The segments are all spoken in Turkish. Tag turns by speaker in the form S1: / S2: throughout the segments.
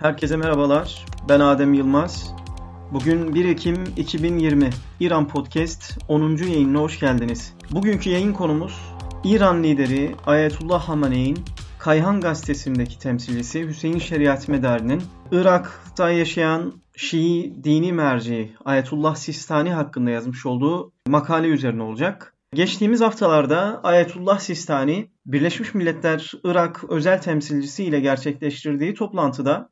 S1: Herkese merhabalar. Ben Adem Yılmaz. Bugün 1 Ekim 2020 İran Podcast 10. yayınına hoş geldiniz. Bugünkü yayın konumuz İran lideri Ayetullah Hamene'in Kayhan gazetesindeki temsilcisi Hüseyin Şeriat Medari'nin Irak'ta yaşayan Şii dini merci Ayetullah Sistani hakkında yazmış olduğu makale üzerine olacak. Geçtiğimiz haftalarda Ayetullah Sistani, Birleşmiş Milletler Irak özel temsilcisi ile gerçekleştirdiği toplantıda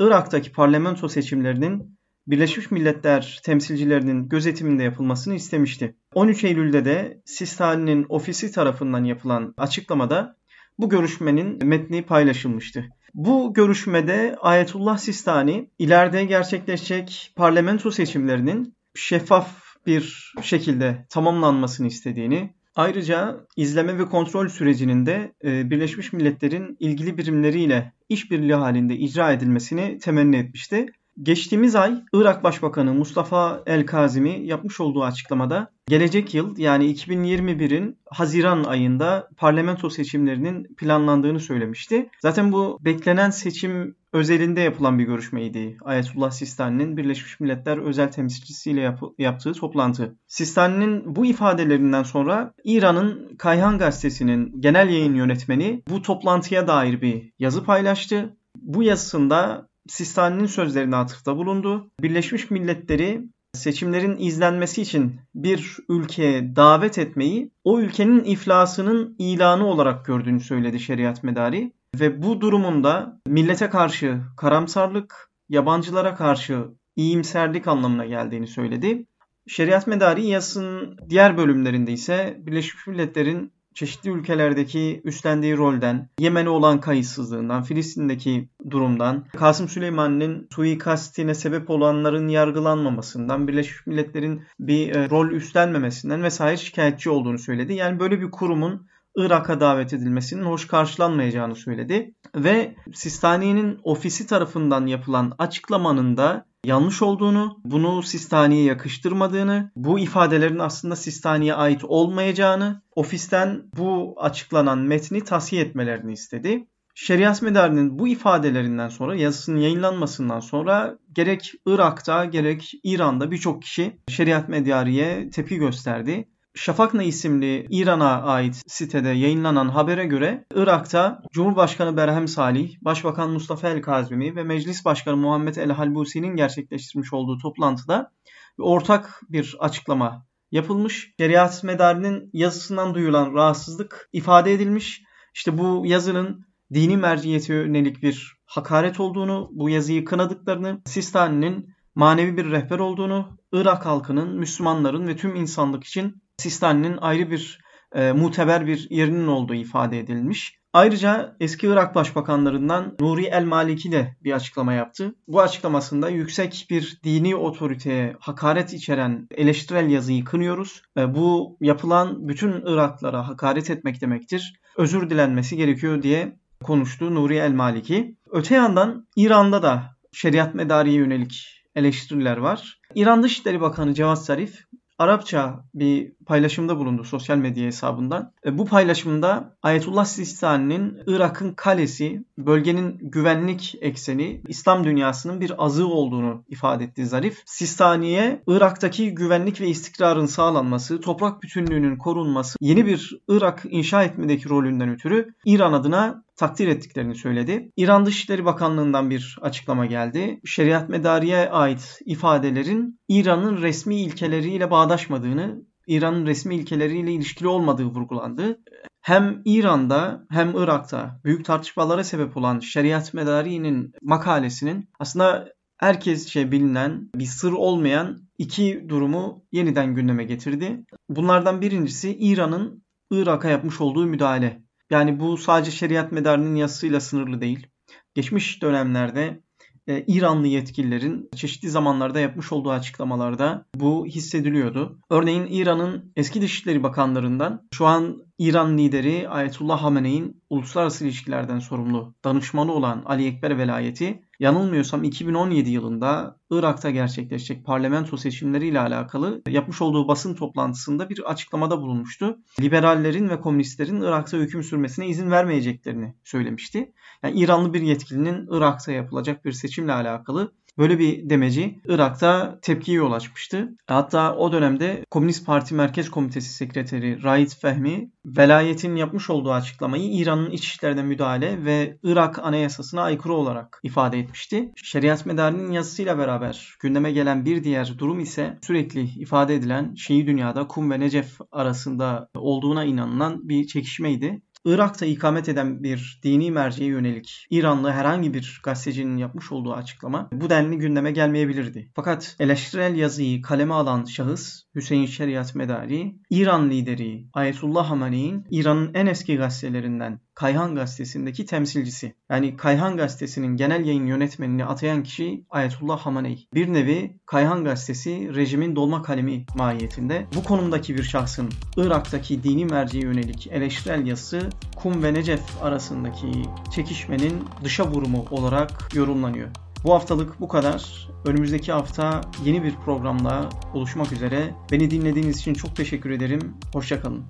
S1: Irak'taki parlamento seçimlerinin Birleşmiş Milletler temsilcilerinin gözetiminde yapılmasını istemişti. 13 Eylül'de de Sistani'nin ofisi tarafından yapılan açıklamada bu görüşmenin metni paylaşılmıştı. Bu görüşmede Ayetullah Sistani ileride gerçekleşecek parlamento seçimlerinin şeffaf bir şekilde tamamlanmasını istediğini, ayrıca izleme ve kontrol sürecinin de e, Birleşmiş Milletler'in ilgili birimleriyle işbirliği halinde icra edilmesini temenni etmişti. Geçtiğimiz ay Irak Başbakanı Mustafa El-Kazimi yapmış olduğu açıklamada gelecek yıl yani 2021'in Haziran ayında parlamento seçimlerinin planlandığını söylemişti. Zaten bu beklenen seçim özelinde yapılan bir görüşmeydi. Ayetullah Sistani'nin Birleşmiş Milletler özel temsilcisiyle yap- yaptığı toplantı. Sistani'nin bu ifadelerinden sonra İran'ın Kayhan gazetesinin genel yayın yönetmeni bu toplantıya dair bir yazı paylaştı. Bu yazısında Sistani'nin sözlerine atıfta bulundu. Birleşmiş Milletleri seçimlerin izlenmesi için bir ülkeye davet etmeyi o ülkenin iflasının ilanı olarak gördüğünü söyledi şeriat medari. Ve bu durumunda millete karşı karamsarlık, yabancılara karşı iyimserlik anlamına geldiğini söyledi. Şeriat medari yazısının diğer bölümlerinde ise Birleşmiş Milletler'in çeşitli ülkelerdeki üstlendiği rolden, Yemen'e olan kayıtsızlığından, Filistin'deki durumdan, Kasım Süleyman'ın suikastine sebep olanların yargılanmamasından, Birleşmiş Milletler'in bir e, rol üstlenmemesinden vesaire şikayetçi olduğunu söyledi. Yani böyle bir kurumun Irak'a davet edilmesinin hoş karşılanmayacağını söyledi. Ve Sistani'nin ofisi tarafından yapılan açıklamanın da yanlış olduğunu, bunu Sistani'ye yakıştırmadığını, bu ifadelerin aslında Sistani'ye ait olmayacağını, ofisten bu açıklanan metni tasfiye etmelerini istedi. Şeriat Medari'nin bu ifadelerinden sonra yazısının yayınlanmasından sonra gerek Irak'ta gerek İran'da birçok kişi Şeriat Medari'ye tepki gösterdi. Şafakna isimli İran'a ait sitede yayınlanan habere göre Irak'ta Cumhurbaşkanı Berhem Salih, Başbakan Mustafa El-Kazimi ve Meclis Başkanı Muhammed El-Halbusi'nin gerçekleştirmiş olduğu toplantıda ortak bir açıklama yapılmış. Şeriat Medari'nin yazısından duyulan rahatsızlık ifade edilmiş. İşte bu yazının dini merciyete yönelik bir hakaret olduğunu, bu yazıyı kınadıklarını, Sistani'nin manevi bir rehber olduğunu, Irak halkının, Müslümanların ve tüm insanlık için Sistani'nin ayrı bir e, muteber bir yerinin olduğu ifade edilmiş. Ayrıca eski Irak başbakanlarından Nuri El Maliki de bir açıklama yaptı. Bu açıklamasında yüksek bir dini otoriteye hakaret içeren eleştirel yazıyı kınıyoruz. Bu yapılan bütün Iraklara hakaret etmek demektir. Özür dilenmesi gerekiyor diye konuştu Nuri El Maliki. Öte yandan İran'da da şeriat medariye yönelik eleştiriler var. İran Dışişleri Bakanı Cevat Zarif Arapça bir paylaşımda bulundu sosyal medya hesabından. E, bu paylaşımda Ayetullah Sistani'nin Irak'ın kalesi, bölgenin güvenlik ekseni, İslam dünyasının bir azığı olduğunu ifade etti Zarif. Sistani'ye Irak'taki güvenlik ve istikrarın sağlanması, toprak bütünlüğünün korunması, yeni bir Irak inşa etmedeki rolünden ötürü İran adına takdir ettiklerini söyledi. İran Dışişleri Bakanlığı'ndan bir açıklama geldi. Şeriat medariye ait ifadelerin İran'ın resmi ilkeleriyle bağdaşmadığını, İran'ın resmi ilkeleriyle ilişkili olmadığı vurgulandı. Hem İran'da hem Irak'ta büyük tartışmalara sebep olan Şeriat Medari'nin makalesinin aslında herkesçe bilinen bir sır olmayan iki durumu yeniden gündeme getirdi. Bunlardan birincisi İran'ın Irak'a yapmış olduğu müdahale. Yani bu sadece şeriat medarının yazısıyla sınırlı değil. Geçmiş dönemlerde e, İranlı yetkililerin çeşitli zamanlarda yapmış olduğu açıklamalarda bu hissediliyordu. Örneğin İran'ın eski Dışişleri Bakanlarından şu an İran lideri Ayetullah Hamene'in uluslararası ilişkilerden sorumlu danışmanı olan Ali Ekber velayeti yanılmıyorsam 2017 yılında Irak'ta gerçekleşecek parlamento seçimleriyle alakalı yapmış olduğu basın toplantısında bir açıklamada bulunmuştu. Liberallerin ve komünistlerin Irak'ta hüküm sürmesine izin vermeyeceklerini söylemişti. Yani İranlı bir yetkilinin Irak'ta yapılacak bir seçimle alakalı Böyle bir demeci Irak'ta tepkiye yol açmıştı. Hatta o dönemde Komünist Parti Merkez Komitesi Sekreteri Raid Fehmi velayetin yapmış olduğu açıklamayı İran'ın iç işlerine müdahale ve Irak anayasasına aykırı olarak ifade etmişti. Şeriat Medari'nin yazısıyla beraber gündeme gelen bir diğer durum ise sürekli ifade edilen Şii dünyada Kum ve Necef arasında olduğuna inanılan bir çekişmeydi. Irak'ta ikamet eden bir dini merceğe yönelik İranlı herhangi bir gazetecinin yapmış olduğu açıklama bu denli gündeme gelmeyebilirdi. Fakat eleştirel yazıyı kaleme alan şahıs Hüseyin Şeriat Medari, İran lideri Ayetullah Hamene'in İran'ın en eski gazetelerinden Kayhan Gazetesi'ndeki temsilcisi. Yani Kayhan Gazetesi'nin genel yayın yönetmenini atayan kişi Ayetullah Hamaney. Bir nevi Kayhan Gazetesi rejimin dolma kalemi mahiyetinde. Bu konumdaki bir şahsın Irak'taki dini merceğe yönelik eleştirel yazısı Kum ve Necef arasındaki çekişmenin dışa vurumu olarak yorumlanıyor. Bu haftalık bu kadar. Önümüzdeki hafta yeni bir programla buluşmak üzere. Beni dinlediğiniz için çok teşekkür ederim. Hoşçakalın.